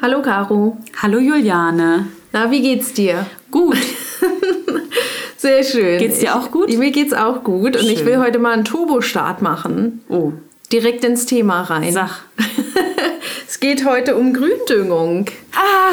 Hallo Caro. Hallo Juliane. Na, wie geht's dir? Gut. Sehr schön. Geht's dir auch gut? Ich, mir geht's auch gut und ich Schön. will heute mal einen Turbo-Start machen. Oh, Direkt ins Thema rein. sag. Es geht heute um Gründüngung. Ah,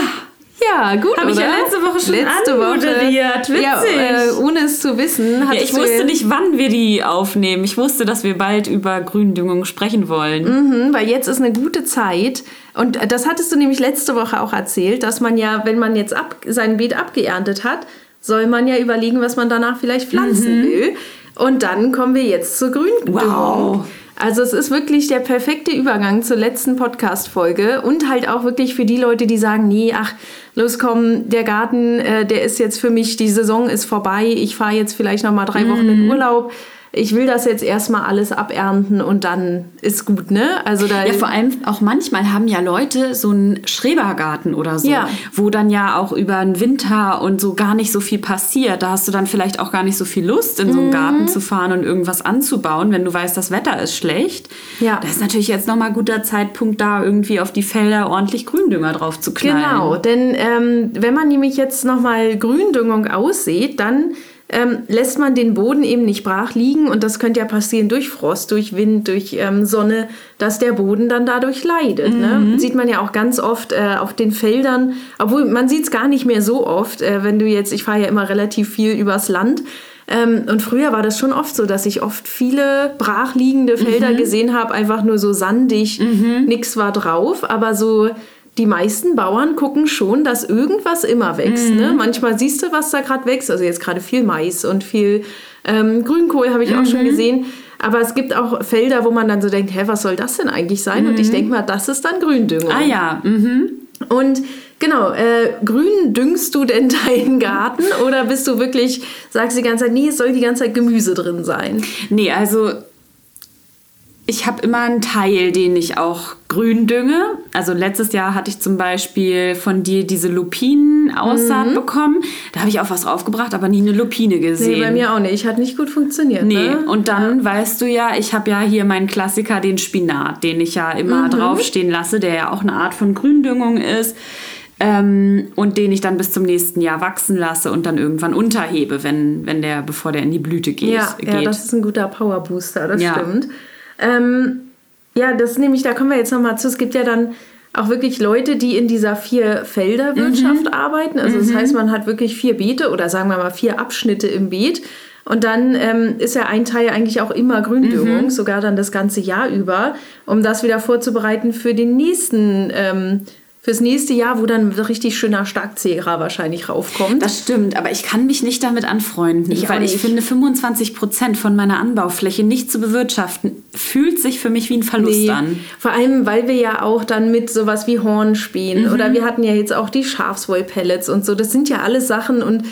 Ja, gut, Hab ich ja letzte Woche schon letzte anmoderiert. Woche. Ja, Witzig. äh, ohne es zu wissen. ja, ich wusste nicht, wann wir die aufnehmen. Ich wusste, dass wir bald über Gründüngung sprechen wollen. Mhm, weil jetzt ist eine gute Zeit. Und das hattest du nämlich letzte Woche auch erzählt, dass man ja, wenn man jetzt ab, sein Beet abgeerntet hat, soll man ja überlegen, was man danach vielleicht pflanzen will. Und dann kommen wir jetzt zur Gründüngung. Wow. Also es ist wirklich der perfekte Übergang zur letzten Podcast-Folge und halt auch wirklich für die Leute, die sagen, nee, ach, los komm, der Garten, äh, der ist jetzt für mich, die Saison ist vorbei, ich fahre jetzt vielleicht noch mal drei Wochen in Urlaub. Ich will das jetzt erstmal alles abernten und dann ist gut, ne? Also da Ja, vor allem auch manchmal haben ja Leute so einen Schrebergarten oder so, Ja. wo dann ja auch über den Winter und so gar nicht so viel passiert. Da hast du dann vielleicht auch gar nicht so viel Lust, in so Mhm. einen Garten zu fahren und irgendwas anzubauen, wenn du weißt, das Wetter ist schlecht. Ja. Da ist natürlich jetzt nochmal guter Zeitpunkt, da irgendwie auf die Felder ordentlich Gründünger drauf zu knallen. Genau, denn ähm, wenn man nämlich jetzt nochmal Gründüngung aussieht, dann ähm, lässt man den Boden eben nicht brach liegen und das könnte ja passieren durch Frost, durch Wind, durch ähm, Sonne, dass der Boden dann dadurch leidet. Ne? Sieht man ja auch ganz oft äh, auf den Feldern, obwohl man sieht es gar nicht mehr so oft, äh, wenn du jetzt, ich fahre ja immer relativ viel übers Land. Ähm, und früher war das schon oft so, dass ich oft viele brachliegende Felder gesehen habe, einfach nur so sandig, nichts war drauf, aber so die meisten Bauern gucken schon, dass irgendwas immer wächst. Ne? Manchmal siehst du, was da gerade wächst. Also jetzt gerade viel Mais und viel ähm, Grünkohl habe ich auch schon gesehen. Aber es gibt auch Felder, wo man dann so denkt, hä, was soll das denn eigentlich sein? Und ich denke mal, das ist dann Gründüngung. Ah ja, mhm. Und genau, äh, grün düngst du denn deinen Garten oder bist du wirklich, sagst die ganze Zeit, nee, es soll die ganze Zeit Gemüse drin sein? Nee, also ich habe immer einen Teil, den ich auch grün dünge. Also letztes Jahr hatte ich zum Beispiel von dir diese Lupinen-Aussaat bekommen. Da habe ich auch was draufgebracht, aber nie eine Lupine gesehen. Nee, bei mir auch nicht. Hat nicht gut funktioniert. Nee, ne? und dann weißt du ja, ich habe ja hier meinen Klassiker, den Spinat, den ich ja immer draufstehen lasse, der ja auch eine Art von Gründüngung ist. Ähm, und den ich dann bis zum nächsten Jahr wachsen lasse und dann irgendwann unterhebe, wenn, wenn der, bevor der in die Blüte geht. Ja, ja, das ist ein guter Powerbooster, das Ja. stimmt. Ähm, ja, das nämlich, da kommen wir jetzt nochmal zu. Es gibt ja dann auch wirklich Leute, die in dieser Vier-Felder-Wirtschaft arbeiten. Also das heißt, man hat wirklich vier Beete oder sagen wir mal vier Abschnitte im Beet. Und dann ähm, ist ja ein Teil eigentlich auch immer Gründüngung, sogar dann das ganze Jahr über, um das wieder vorzubereiten für den nächsten, ähm, fürs nächste Jahr, wo dann ein richtig schöner Starkzehrer wahrscheinlich raufkommt. Das stimmt, aber ich kann mich nicht damit anfreunden, Ich weil ich finde, 25 Prozent von meiner Anbaufläche nicht zu bewirtschaften, fühlt sich für mich wie ein Verlust Nee, an. Vor allem, weil wir ja auch dann mit sowas wie Hornspänen Mhm. oder wir hatten ja jetzt auch die Schafswollpellets und so. Das sind ja alles Sachen und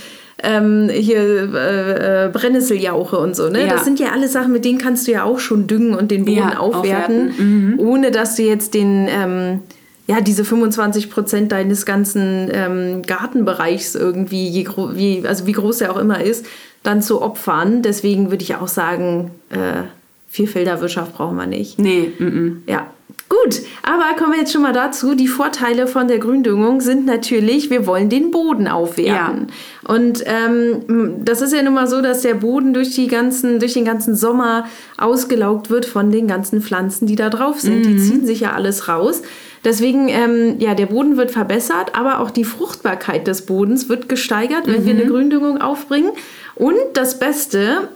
ähm, hier äh, äh, Brennnesseljauche und so. Ne? Ja. Das sind ja alles Sachen, mit denen kannst du ja auch schon düngen und den Boden Ja, aufwerten, aufwerten. Mhm. ohne dass du jetzt den ähm, ja, diese 25 Prozent deines ganzen ähm, Gartenbereichs irgendwie, je gro wie, also wie groß er auch immer ist, dann zu opfern. Deswegen würde ich auch sagen, äh, Vierfelderwirtschaft brauchen wir nicht. Nee, mm -mm. Ja, gut. Aber kommen wir jetzt schon mal dazu. Die Vorteile von der Gründüngung sind natürlich, wir wollen den Boden aufwerten. Und ähm, das ist ja nun mal so, dass der Boden durch, die ganzen, durch den ganzen Sommer ausgelaugt wird von den ganzen Pflanzen, die da drauf sind. Die ziehen sich ja alles raus. Deswegen, ähm, ja, der Boden wird verbessert, aber auch die Fruchtbarkeit des Bodens wird gesteigert, wenn wir eine Gründüngung aufbringen. Und das Beste,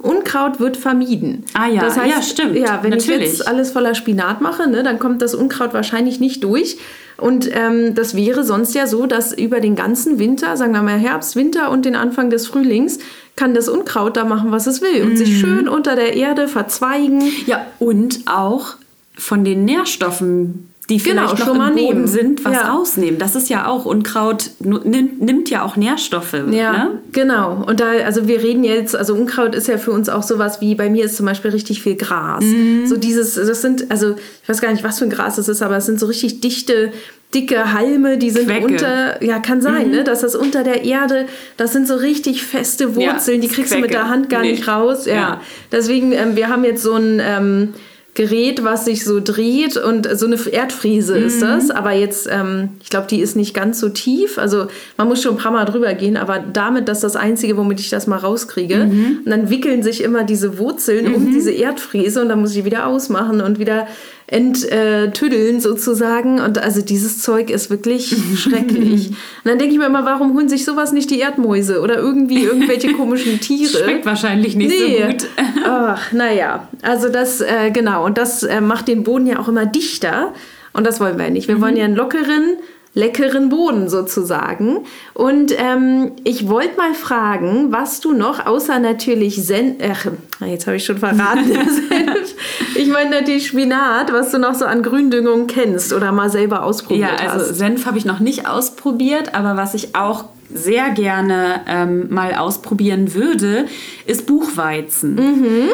Unkraut wird vermieden. Ah ja, das heißt, ja, stimmt, Ja, wenn ich natürlich. jetzt alles voller Spinat mache, ne, dann kommt das Unkraut wahrscheinlich nicht durch. Und ähm, das wäre sonst ja so, dass über den ganzen Winter, sagen wir mal Herbst, Winter und den Anfang des Frühlings, kann das Unkraut da machen, was es will und Mhm. sich schön unter der Erde verzweigen. Ja, und auch von den Nährstoffen, die vielleicht Genau, noch schon mal im Boden nehmen. sind, was Ja. rausnehmen. Das ist ja auch, Unkraut nimmt, nimmt ja auch Nährstoffe. Ja, Ne? genau. Und da, also wir reden jetzt, also Unkraut ist ja für uns auch sowas wie, bei mir ist zum Beispiel richtig viel Gras. Mhm. So dieses, das sind, also ich weiß gar nicht, was für ein Gras das ist, aber es sind so richtig dichte, dicke Halme, die sind Quecke. unter, ja, kann sein, ne, dass das unter der Erde, das sind so richtig feste Ja, Wurzeln, die das kriegst du mit Quecke. der Hand gar Nee. nicht raus. Ja. Ja. Deswegen, ähm, wir haben jetzt so ein, ähm, Gerät, was sich so dreht und so eine Erdfriese ist Mhm. das. Aber jetzt, ähm, ich glaube, die ist nicht ganz so tief. Also man muss schon ein paar Mal drüber gehen, aber damit, das ist das Einzige, womit ich das mal rauskriege. Mhm. Und dann wickeln sich immer diese Wurzeln um diese Erdfriese und dann muss ich wieder ausmachen und wieder enttüddeln sozusagen. Und also dieses Zeug ist wirklich schrecklich. Und dann denke ich mir immer, warum holen sich sowas nicht die Erdmäuse oder irgendwie irgendwelche komischen Tiere? Schmeckt wahrscheinlich nicht so gut. Ach, naja, also das, äh, genau, und das äh, macht den Boden ja auch immer dichter. Und das wollen wir ja nicht. Wir wollen ja einen lockeren, leckeren Boden sozusagen. Und ähm, ich wollte mal fragen, was du noch, außer natürlich Senf, ach, jetzt habe ich schon verraten, Senf. ich meine natürlich Spinat, was du noch so an Gründüngung kennst oder mal selber ausprobiert Ja, also hast. Senf habe ich noch nicht ausprobiert, aber was ich auch sehr gerne ähm, mal ausprobieren würde, ist Buchweizen.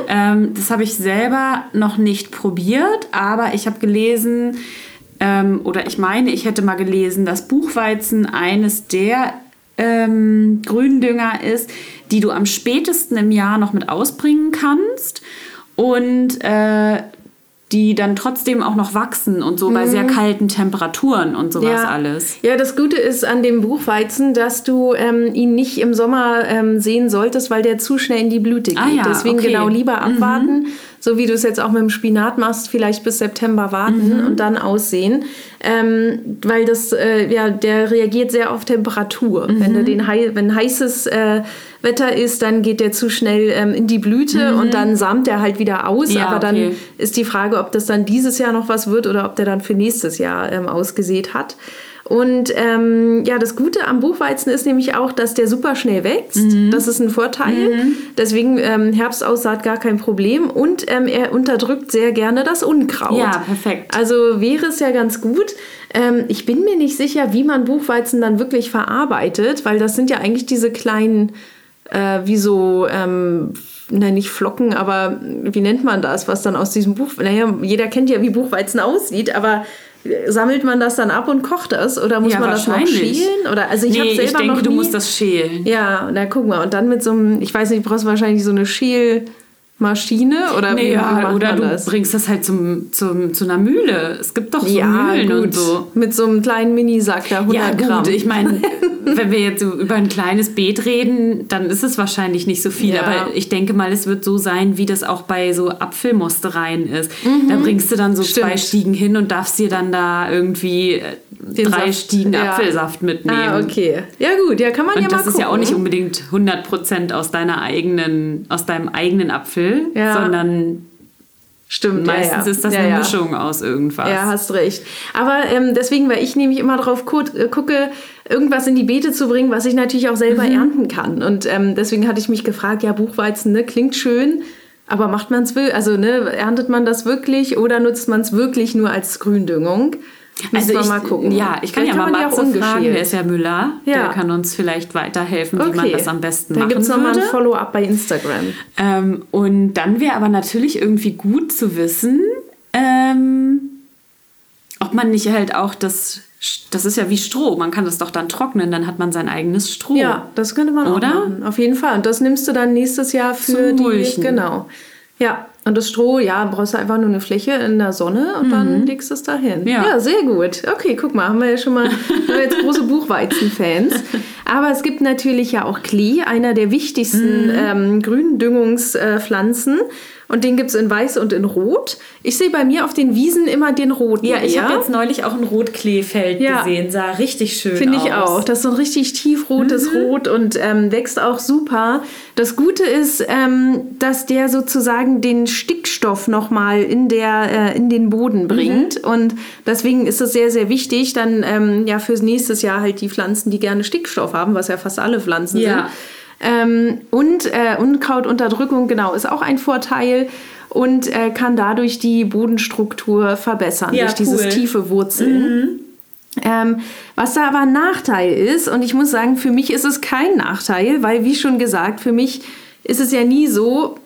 Ähm, das habe ich selber noch nicht probiert, aber ich habe gelesen, ähm, oder ich meine, ich hätte mal gelesen, dass Buchweizen eines der ähm, Gründünger ist, die du am spätesten im Jahr noch mit ausbringen kannst und äh, die dann trotzdem auch noch wachsen und so bei sehr kalten Temperaturen und sowas alles. Ja, das Gute ist an dem Buchweizen, dass du ähm, ihn nicht im Sommer ähm, sehen solltest, weil der zu schnell in die Blüte geht. Ah ja, Deswegen okay. genau lieber abwarten, so wie du es jetzt auch mit dem Spinat machst, vielleicht bis September warten und dann aussehen. Ähm, weil das, äh, ja, der reagiert sehr auf Temperatur. Wenn, du den hei wenn heißes äh, Wetter ist, dann geht der zu schnell ähm, in die Blüte und dann samt er halt wieder aus. Ja, Aber dann okay. ist die Frage, ob das dann dieses Jahr noch was wird oder ob der dann für nächstes Jahr ähm, ausgesät hat. Und ähm, ja, das Gute am Buchweizen ist nämlich auch, dass der super schnell wächst. Mhm. Das ist ein Vorteil. Deswegen ähm, Herbstaussaat gar kein Problem. Und ähm, er unterdrückt sehr gerne das Unkraut. Ja, perfekt. Also wäre es ja ganz gut. Ähm, ich bin mir nicht sicher, wie man Buchweizen dann wirklich verarbeitet, weil das sind ja eigentlich diese kleinen, äh, wie so, ähm, na nicht Flocken, aber wie nennt man das, was dann aus diesem Buch, naja, jeder kennt ja, wie Buchweizen aussieht, aber sammelt man das dann ab und kocht das oder muss Ja, man das noch schälen? Oder, also ich nee, habe selber ich denke, noch du nie, musst das schälen. Ja, dann gucken wir. Und dann mit so einem, ich weiß nicht, du brauchst wahrscheinlich so eine Schälmaschine oder wie, Nee, wie ja, oder du das? bringst das halt zum, zum, zu einer Mühle. Es gibt doch so Ja, Mühlen gut. und so. Mit so einem kleinen Minisack da, 100 Ja, Gramm. gut, ich meine, wenn wir jetzt über ein kleines Beet reden, dann ist es wahrscheinlich nicht so viel. Ja. Aber ich denke mal, es wird so sein, wie das auch bei so Apfelmostereien ist. Da bringst du dann so zwei Mhm. Stimmt. Stiegen hin und darfst dir dann da irgendwie äh, Den drei Saft, Stiegen ja. Apfelsaft mitnehmen. Ah, okay. Ja, gut, ja, kann man Und ja mal das ist gucken. ja auch nicht unbedingt 100% aus deiner eigenen, aus deinem eigenen Apfel, Ja. sondern Stimmt, meistens ja, ja. ist das ja, eine. Mischung aus irgendwas. Ja, hast recht. Aber ähm, deswegen, weil ich nämlich immer drauf äh, gucke, irgendwas in die Beete zu bringen, was ich natürlich auch selber Mhm. ernten kann. Und ähm, deswegen hatte ich mich gefragt, ja, Buchweizen, ne, klingt schön, aber macht man es will, also ne, erntet man das wirklich oder nutzt man es wirklich nur als Gründüngung? Müssen Also ich, mal gucken. Ja, ich kann Vielleicht ja mal man die Matze fragen, der ist ja Müller. Ja. Der kann uns vielleicht weiterhelfen, wie man das am besten Dann machen gibt es nochmal ein würde. Follow-up bei Instagram. Ähm, und dann wäre aber natürlich irgendwie gut zu wissen, ähm, ob man nicht halt auch das, das ist ja wie Stroh, man kann das doch dann trocknen, dann hat man sein eigenes Stroh. Ja, das könnte man Oder? auch machen. Auf jeden Fall. Und das nimmst du dann nächstes Jahr für Zum die. Mulchen. Genau. Ja. Und das Stroh, ja, brauchst du einfach nur eine Fläche in der Sonne und dann legst du es dahin. Mhm. Ja. ja, sehr gut. Okay, guck mal, haben wir ja schon mal jetzt große Buchweizen-Fans. Aber es gibt natürlich ja auch Klee, einer der wichtigsten Mhm. ähm, Gründüngungspflanzen. Und den gibt es in weiß und in rot. Ich sehe bei mir auf den Wiesen immer den roten. Ja, ich habe jetzt neulich auch ein Rotkleefeld Ja. gesehen, sah richtig schön Finde aus. ich auch. Das ist so ein richtig tiefrotes Rot und ähm, wächst auch super. Das Gute ist, ähm, dass der sozusagen den Stickstoff nochmal in, der, äh, in den Boden bringt. Und deswegen ist es sehr, sehr wichtig, dann ähm, ja fürs nächste Jahr halt die Pflanzen, die gerne Stickstoff haben, was ja fast alle Pflanzen Ja. sind. Ähm, und äh, Unkrautunterdrückung, genau, ist auch ein Vorteil und äh, kann dadurch die Bodenstruktur verbessern, Ja, durch dieses cool. tiefe Wurzeln. Ähm, was da aber ein Nachteil ist, und ich muss sagen, für mich ist es kein Nachteil, weil, wie schon gesagt, für mich ist es ja nie so,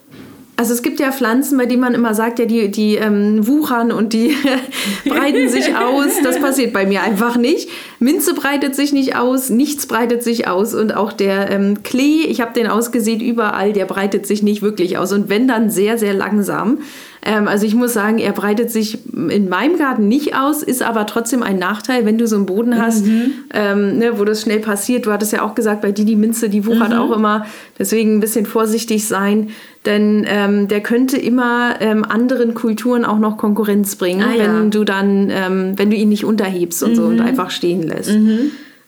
also es gibt ja Pflanzen, bei denen man immer sagt, ja, die, die ähm, wuchern und die breiten sich aus. Das passiert bei mir einfach nicht. Minze breitet sich nicht aus, nichts breitet sich aus und auch der ähm, Klee, ich habe den ausgesät überall, der breitet sich nicht wirklich aus und wenn dann sehr, sehr langsam. Ähm, also ich muss sagen, er breitet sich in meinem Garten nicht aus, ist aber trotzdem ein Nachteil, wenn du so einen Boden hast, ähm, ne, wo das schnell passiert. Du hattest ja auch gesagt, bei die die Minze, die wuchert auch immer. Deswegen ein bisschen vorsichtig sein, denn ähm, der könnte immer ähm, anderen Kulturen auch noch Konkurrenz bringen, Ah, ja. wenn du dann, ähm, wenn du ihn nicht unterhebst und so und einfach stehen lässt.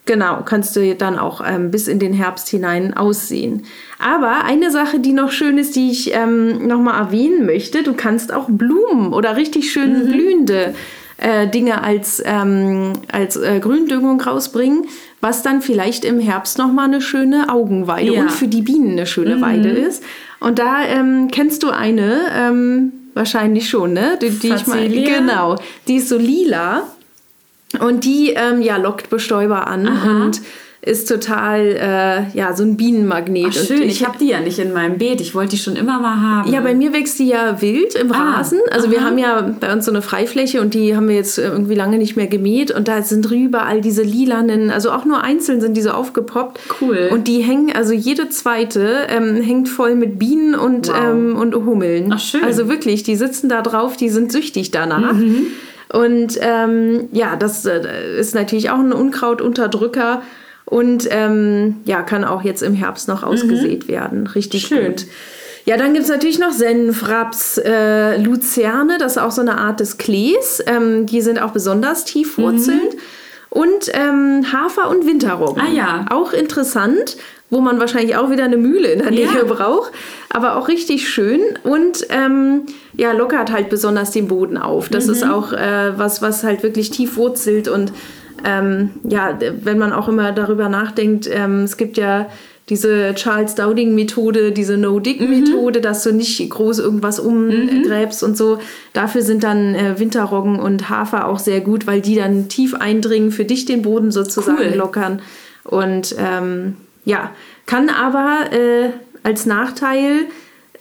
Genau, kannst du dann auch ähm, bis in den Herbst hinein aussehen. Aber eine Sache, die noch schön ist, die ich ähm, nochmal erwähnen möchte, du kannst auch Blumen oder richtig schön blühende äh, Dinge als, ähm, als äh, Gründüngung rausbringen, was dann vielleicht im Herbst nochmal eine schöne Augenweide Ja. und für die Bienen eine schöne Weide ist. Und da ähm, kennst du eine, ähm, wahrscheinlich schon, ne? Die, die ich mal, Facelia? genau, die ist so lila. Und die ähm, ja, lockt Bestäuber an und ist total äh, ja, so ein Bienenmagnet. Ach, schön, ich habe die ja nicht in meinem Beet. Ich wollte die schon immer mal haben. ja, bei mir wächst die ja wild im Ah, Rasen. Also wir haben ja bei uns so eine Freifläche und die haben wir jetzt irgendwie lange nicht mehr gemäht und da sind überall diese lilanen, also auch nur einzeln sind diese aufgepoppt. Cool. Und die hängen, also jede zweite ähm, hängt voll mit Bienen und, Wow. ähm, und Hummeln. Ach, schön. Also wirklich, die sitzen da drauf, die sind süchtig danach. Und ähm, ja, das äh, ist natürlich auch ein Unkrautunterdrücker und ähm, ja, kann auch jetzt im Herbst noch ausgesät werden. Richtig Schön. gut. Ja, dann gibt es natürlich noch Senf, Raps, äh, Luzerne, das ist auch so eine Art des Klees. Ähm, die sind auch besonders tief wurzelnd. Und ähm, Hafer und Winterroggen. Ah, ja. Auch interessant, wo man wahrscheinlich auch wieder eine Mühle in der Nähe Ja. braucht. Aber auch richtig schön und ähm, ja, lockert halt besonders den Boden auf. Das ist auch äh, was, was halt wirklich tief wurzelt. Und ähm, ja, wenn man auch immer darüber nachdenkt, ähm, es gibt ja diese Charles Dowding-Methode, diese No-Dig-Methode, dass du nicht groß irgendwas umgräbst und so. Dafür sind dann äh, Winterroggen und Hafer auch sehr gut, weil die dann tief eindringen, für dich den Boden sozusagen Cool. lockern. Und ähm, ja, kann aber äh, als Nachteil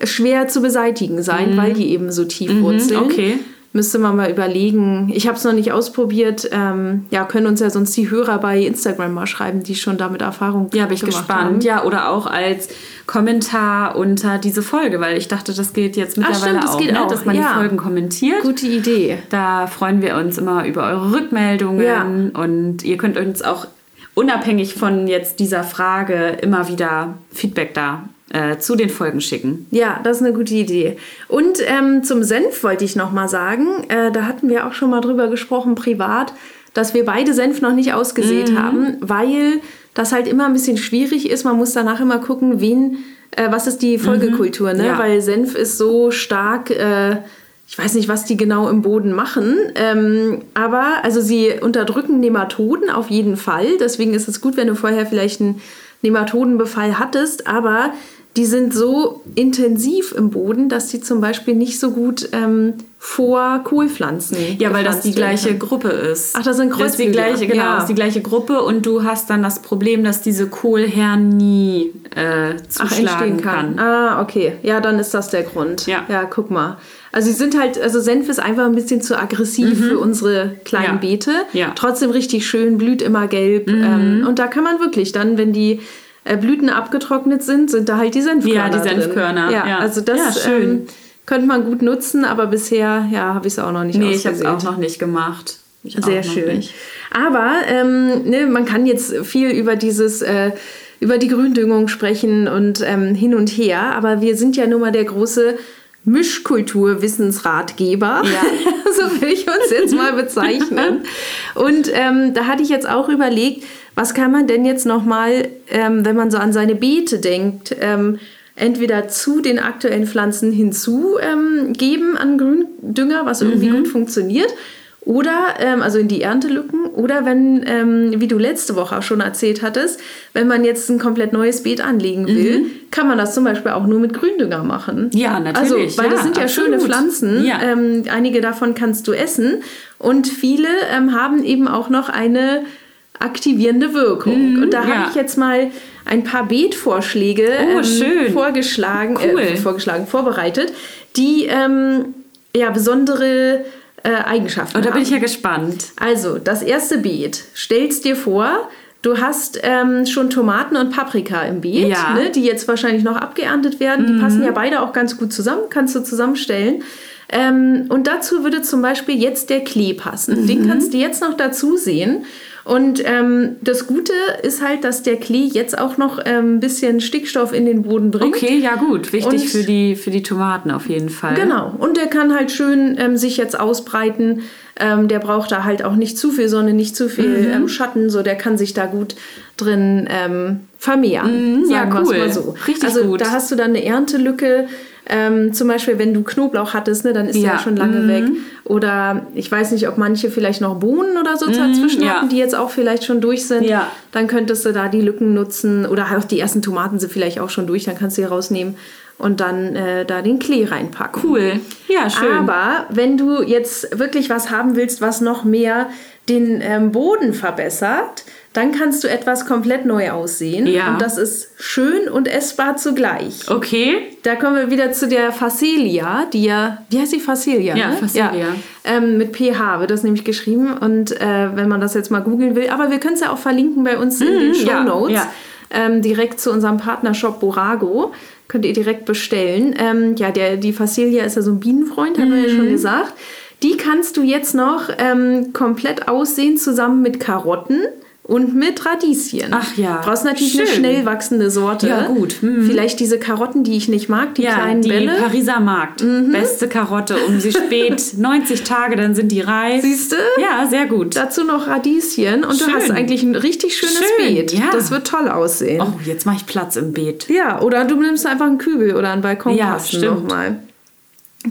schwer zu beseitigen sein, weil die eben so tief wurzeln. Mhm. okay. Müsste man mal überlegen. Ich habe es noch nicht ausprobiert. Ähm, ja, können uns ja sonst die Hörer bei Instagram mal schreiben, die schon damit Erfahrung Ja, bin ich gespannt. haben. Ja, oder auch als Kommentar unter diese Folge, weil ich dachte, das geht jetzt Ach, mittlerweile stimmt, das auch, geht ne? auch, dass man ja. die Folgen kommentiert. Gute Idee. Da freuen wir uns immer über eure Rückmeldungen Ja. und ihr könnt uns auch unabhängig von jetzt dieser Frage immer wieder Feedback da äh, zu den Folgen schicken. Ja, das ist eine gute Idee. Und ähm, zum Senf wollte ich noch mal sagen, äh, da hatten wir auch schon mal drüber gesprochen privat, dass wir beide Senf noch nicht ausgesät Mhm. haben, weil das halt immer ein bisschen schwierig ist. Man muss danach immer gucken, wen, äh, was ist die Folgekultur, ne? Mhm. Ja. Weil Senf ist so stark. Äh, ich weiß nicht, was die genau im Boden machen, ähm, aber also sie unterdrücken Nematoden auf jeden Fall. Deswegen ist es gut, wenn du vorher vielleicht einen Nematodenbefall hattest, aber die sind so intensiv im Boden, dass die zum Beispiel nicht so gut ähm, vor Kohlpflanzen. Ja, weil das die gleiche können. Gruppe ist. Ach, das sind Das ist die gleiche, genau, Ja. das ist die gleiche Gruppe und du hast dann das Problem, dass diese Kohlhernie äh, Ach, zuschlagen entstehen kann. kann. Ah, okay. Ja, dann ist das der Grund. Ja. Ja, guck mal. Also sie sind halt, also Senf ist einfach ein bisschen zu aggressiv für unsere kleinen Mhm. Ja. Beete. Ja. Mhm. Trotzdem richtig schön, blüht immer gelb. Ähm, und da kann man wirklich dann, wenn die äh, Blüten abgetrocknet sind, sind da halt die Senfkörner. Ja, die Senfkörner. Ja, ja. also das Ja, schön. Ähm, könnte man gut nutzen, aber bisher ja, habe ich es auch noch nicht Nee, ich habe es auch noch nicht gemacht. Ich Sehr schön. nicht. Aber ähm, ne, man kann jetzt viel über dieses, äh, über die Gründüngung sprechen und ähm, hin und her, aber wir sind ja nun mal der große Mischkultur-Wissensratgeber. Ja. so will ich uns jetzt mal bezeichnen. Und ähm, da hatte ich jetzt auch überlegt, was kann man denn jetzt nochmal, ähm, wenn man so an seine Beete denkt, ähm, entweder zu den aktuellen Pflanzen hinzugeben ähm, an Gründünger, was irgendwie gut funktioniert, oder, ähm, also in die Erntelücken, Oder wenn, ähm, wie du letzte Woche auch schon erzählt hattest, wenn man jetzt ein komplett neues Beet anlegen will, mhm. kann man das zum Beispiel auch nur mit Gründünger machen. Ja, natürlich. Also, weil ja, das sind ja absolut. schöne Pflanzen. Ja. Ähm, einige davon kannst du essen. Und viele ähm, haben eben auch noch eine aktivierende Wirkung. Mhm, und da ja. habe ich jetzt mal ein paar Beetvorschläge oh, ähm, vorgeschlagen, cool. äh, vorgeschlagen, vorbereitet, die ähm, ja besondere äh, Eigenschaften haben. Oh, da bin ich ja gespannt. Also, das erste Beet. Stellst dir vor, du hast ähm, schon Tomaten und Paprika im Beet, ja. ne, die jetzt wahrscheinlich noch abgeerntet werden. Die Mhm. passen ja beide auch ganz gut zusammen, kannst du zusammenstellen. Ähm, und dazu würde zum Beispiel jetzt der Klee passen. Mhm. Den kannst du jetzt noch dazu sehen. Und ähm, das Gute ist halt, dass der Klee jetzt auch noch ähm, ein bisschen Stickstoff in den Boden bringt. Okay, ja gut. Wichtig Und- für die, für die Tomaten auf jeden Fall. Genau. Und der kann halt schön ähm, sich jetzt ausbreiten. Ähm, der braucht da halt auch nicht zu viel Sonne, nicht zu viel Mhm. ähm, Schatten. So, der kann sich da gut drin ähm, vermehren. Mhm, ja, cool. mal so. Richtig also gut. da hast du dann eine Erntelücke. Ähm, zum Beispiel, wenn du Knoblauch hattest, ne, dann ist der Ja. ja schon lange Mhm. weg. Oder ich weiß nicht, ob manche vielleicht noch Bohnen oder so dazwischen ja. hatten, die jetzt auch vielleicht schon durch sind. Ja. Dann könntest du da die Lücken nutzen. Oder auch die ersten Tomaten sind vielleicht auch schon durch, dann kannst du die rausnehmen und dann äh, da den Klee reinpacken. Cool. Ja, schön. Aber wenn du jetzt wirklich was haben willst, was noch mehr den ähm, Boden verbessert, dann kannst du etwas komplett neu aussehen. Ja. Und das ist schön und essbar zugleich. okay. Da kommen wir wieder zu der Facelia, die ja, wie heißt die Facelia? Ja, ne? Facelia. Ähm, mit PH wird das nämlich geschrieben. Und äh, wenn man das jetzt mal googeln will, aber wir können es ja auch verlinken bei uns in den Show Mhm, ja, Notes. ja. Ähm, direkt zu unserem Partnershop Borago. Könnt ihr direkt bestellen. Ähm, ja, der, die Facelia ist ja so ein Bienenfreund, haben wir ja Mhm. schon gesagt. Die kannst du jetzt noch ähm, komplett aussehen zusammen mit Karotten und mit Radieschen. Ach ja, Du brauchst natürlich eine schön. schnell wachsende Sorte. Ja, gut. Mhm. Vielleicht diese Karotten, die ich nicht mag, die Ja, kleinen die Bälle. Mhm. Pariser Markt. Beste Karotte. Um sie spät 90 Tage, dann sind die reif. Siehst du? Ja, sehr gut. Dazu noch Radieschen und Schön. du hast eigentlich ein richtig schönes Schön, Beet. ja. Das wird toll aussehen. Oh, jetzt mache ich Platz im Beet. Ja, oder du nimmst einfach einen Kübel oder einen Balkonkasten Ja, nochmal.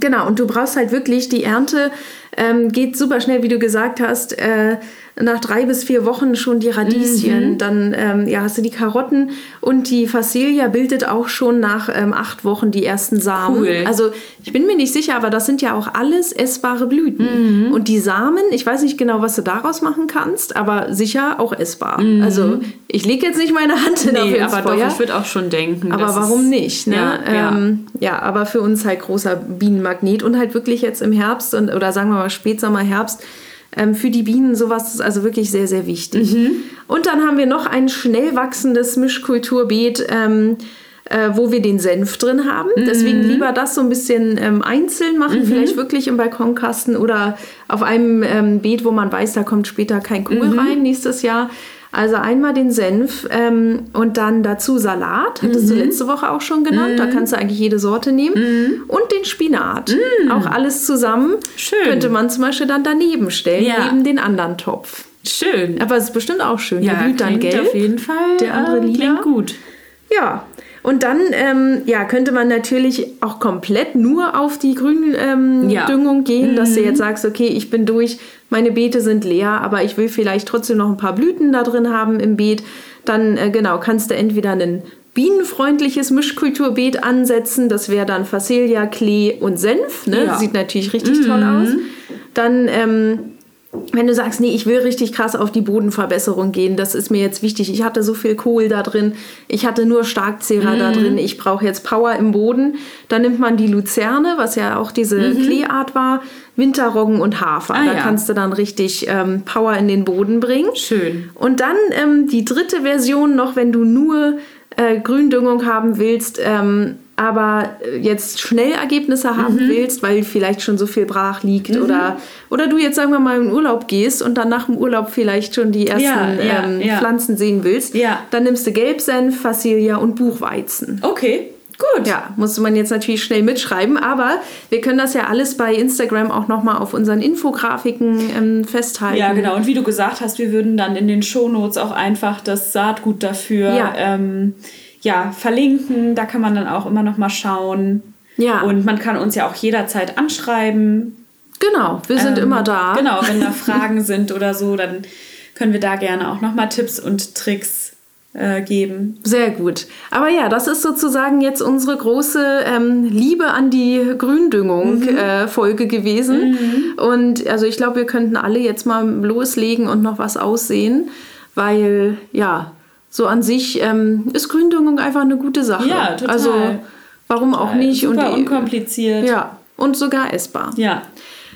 Genau, und du brauchst halt wirklich, die Ernte ähm, geht super schnell, wie du gesagt hast, äh, nach drei bis vier Wochen schon die Radieschen. Mhm. Dann ähm, ja, hast du die Karotten und die Facelia bildet auch schon nach ähm, acht Wochen die ersten Samen. Cool. Also ich bin mir nicht sicher, aber das sind ja auch alles essbare Blüten. Mhm. Und die Samen, ich weiß nicht genau, was du daraus machen kannst, aber sicher auch essbar. Also ich lege jetzt nicht meine Hand in Mhm. Nee, aber Feuer. doch, ich würde auch schon denken. Aber warum nicht? Ne? Ja, ja. Ähm, ja, aber für uns halt großer Bienenmagnet und halt wirklich jetzt im Herbst und oder sagen wir mal Spätsommer, Herbst. Ähm, für die Bienen sowas ist also wirklich sehr, sehr wichtig. Mhm. Und dann haben wir noch ein schnell wachsendes Mischkulturbeet, ähm, äh, wo wir den Senf drin haben. Mhm. Deswegen lieber das so ein bisschen ähm, einzeln machen, vielleicht wirklich im Balkonkasten oder auf einem ähm, Beet, wo man weiß, da kommt später kein Kohl Mhm. rein nächstes Jahr. Also einmal den Senf ähm, und dann dazu Salat, hattest Mhm. du letzte Woche auch schon genannt. Da kannst du eigentlich jede Sorte nehmen. Und den Spinat. Auch alles zusammen. Mhm. Schön. Könnte man zum Beispiel dann daneben stellen, Ja. neben den anderen Topf. Schön. Aber es ist bestimmt auch schön. ja, der blüht dann gelb. auf jeden Fall. der andere äh, lila. Klingt gut. Ja. Und dann ähm, ja, könnte man natürlich auch komplett nur auf die Gründüngung ähm, Ja. Düngung gehen, dass du jetzt sagst, okay, ich bin durch, meine Beete sind leer, aber ich will vielleicht trotzdem noch ein paar Blüten da drin haben im Beet. Dann äh, genau, kannst du entweder ein bienenfreundliches Mischkulturbeet ansetzen, das wäre dann Facelia, Klee und Senf. Ne? Ja. Sieht natürlich richtig toll aus. Dann ähm, wenn du sagst, nee, ich will richtig krass auf die Bodenverbesserung gehen, das ist mir jetzt wichtig. Ich hatte so viel Kohl da drin, ich hatte nur Starkzehrer Mhm. da drin, ich brauche jetzt Power im Boden. Dann nimmt man die Luzerne, was ja auch diese Kleeart war, Winterroggen und Hafer. Mhm. Ah, da ja. kannst du dann richtig ähm, Power in den Boden bringen. Schön. Und dann ähm, die dritte Version noch, wenn du nur äh, Gründüngung haben willst, ähm, aber äh, jetzt schnell Ergebnisse haben Mhm. willst, weil vielleicht schon so viel brach liegt oder, oder du jetzt sagen wir mal in Urlaub gehst und dann nach dem Urlaub vielleicht schon die ersten Ja, ja, ähm, ja. Pflanzen sehen willst, Ja. dann nimmst du Gelbsenf, Facelia und Buchweizen. Okay, gut. Ja, musste man jetzt natürlich schnell mitschreiben, aber wir können das ja alles bei Instagram auch nochmal auf unseren Infografiken ähm, festhalten. Ja, genau. Und wie du gesagt hast, wir würden dann in den Shownotes auch einfach das Saatgut dafür ähm, ja, verlinken. Da kann man dann auch immer noch mal schauen. Ja. Und man kann uns ja auch jederzeit anschreiben. Genau, wir sind Ähm, immer da. Genau, wenn da Fragen sind oder so, dann können wir da gerne auch nochmal Tipps und Tricks äh, geben. Sehr gut. Aber ja, das ist sozusagen jetzt unsere große ähm, Liebe an die Gründüngung-Folge mhm. äh, gewesen. Mhm. Und also ich glaube, wir könnten alle jetzt mal loslegen und noch was aussehen, weil ja, so an sich ähm, ist Gründüngung einfach eine gute Sache. Ja, total. Also warum total. auch nicht? Super und unkompliziert. Ja, und sogar essbar. Ja.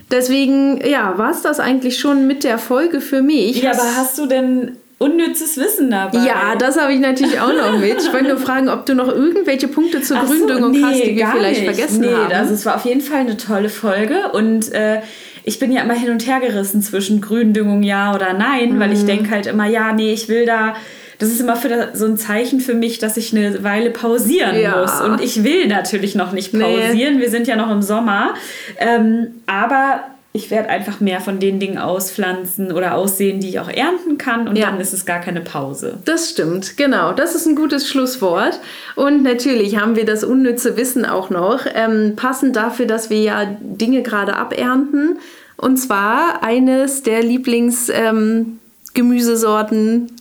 Deswegen, ja, war es das eigentlich schon mit der Folge für mich. Ja, aber hast du denn unnützes Wissen dabei. Ja, das habe ich natürlich auch noch mit. Ich wollte nur fragen, ob du noch irgendwelche Punkte zur so, nee, hast, die wir vielleicht nicht. vergessen nee, haben. Also es war auf jeden Fall eine tolle Folge und äh, ich bin ja immer hin und her gerissen zwischen Gründüngung ja oder nein, mhm. weil ich mhm. denke halt immer, ja, nee, ich will da das ist immer für so ein Zeichen für mich, dass ich eine Weile pausieren ja. muss. Und ich will natürlich noch nicht pausieren. Nee. Wir sind ja noch im Sommer. Ähm, aber ich werde einfach mehr von den Dingen auspflanzen oder aussehen, die ich auch ernten kann und ja. dann ist es gar keine Pause. Das stimmt, genau. Das ist ein gutes Schlusswort. Und natürlich haben wir das unnütze Wissen auch noch, ähm, passend dafür, dass wir ja Dinge gerade abernten. Und zwar eines der Lieblingsgemüsesorten ähm,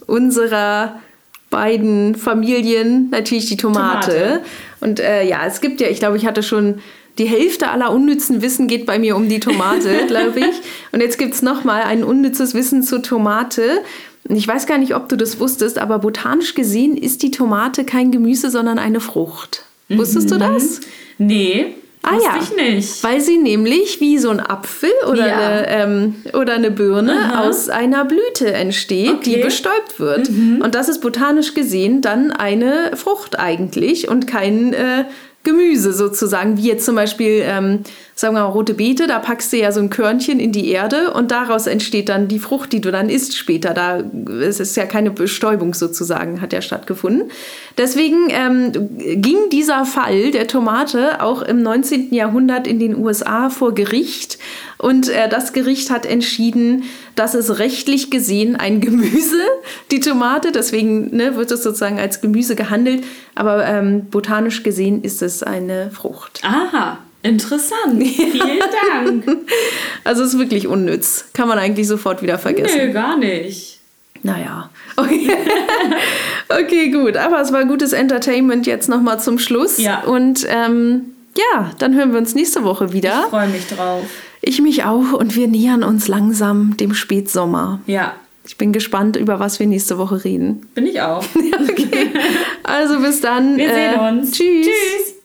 unserer beiden Familien, natürlich die Tomate. Tomate. Und äh, ja, es gibt ja, ich glaube, ich hatte schon die Hälfte aller unnützen Wissen geht bei mir um die Tomate, glaube ich. Und jetzt gibt es nochmal ein unnützes Wissen zur Tomate. Ich weiß gar nicht, ob du das wusstest, aber botanisch gesehen ist die Tomate kein Gemüse, sondern eine Frucht. Mhm. Wusstest du das? Nee. Ah ja, ich nicht. weil sie nämlich wie so ein Apfel oder, ja. eine, ähm, oder eine Birne Aha. aus einer Blüte entsteht, okay. die bestäubt wird. Mhm. Und das ist botanisch gesehen dann eine Frucht eigentlich und kein äh, Gemüse sozusagen, wie jetzt zum Beispiel, ähm, sagen wir mal, rote Beete, da packst du ja so ein Körnchen in die Erde und daraus entsteht dann die Frucht, die du dann isst später. Da es ist ja keine Bestäubung sozusagen, hat ja stattgefunden. Deswegen ähm, ging dieser Fall der Tomate auch im 19. Jahrhundert in den USA vor Gericht und äh, das Gericht hat entschieden, dass es rechtlich gesehen ein Gemüse, die Tomate, deswegen ne, wird es sozusagen als Gemüse gehandelt, aber ähm, botanisch gesehen ist es eine Frucht. Aha. Interessant. Vielen Dank. Also es ist wirklich unnütz. Kann man eigentlich sofort wieder vergessen. Nö, gar nicht. Naja. Okay. okay, gut. Aber es war gutes Entertainment jetzt nochmal zum Schluss. Ja. Und ähm, ja, dann hören wir uns nächste Woche wieder. Ich freue mich drauf. Ich mich auch und wir nähern uns langsam dem Spätsommer. Ja. Ich bin gespannt, über was wir nächste Woche reden. Bin ich auch. okay. Also bis dann. Wir äh, sehen uns. Tschüss. Tschüss.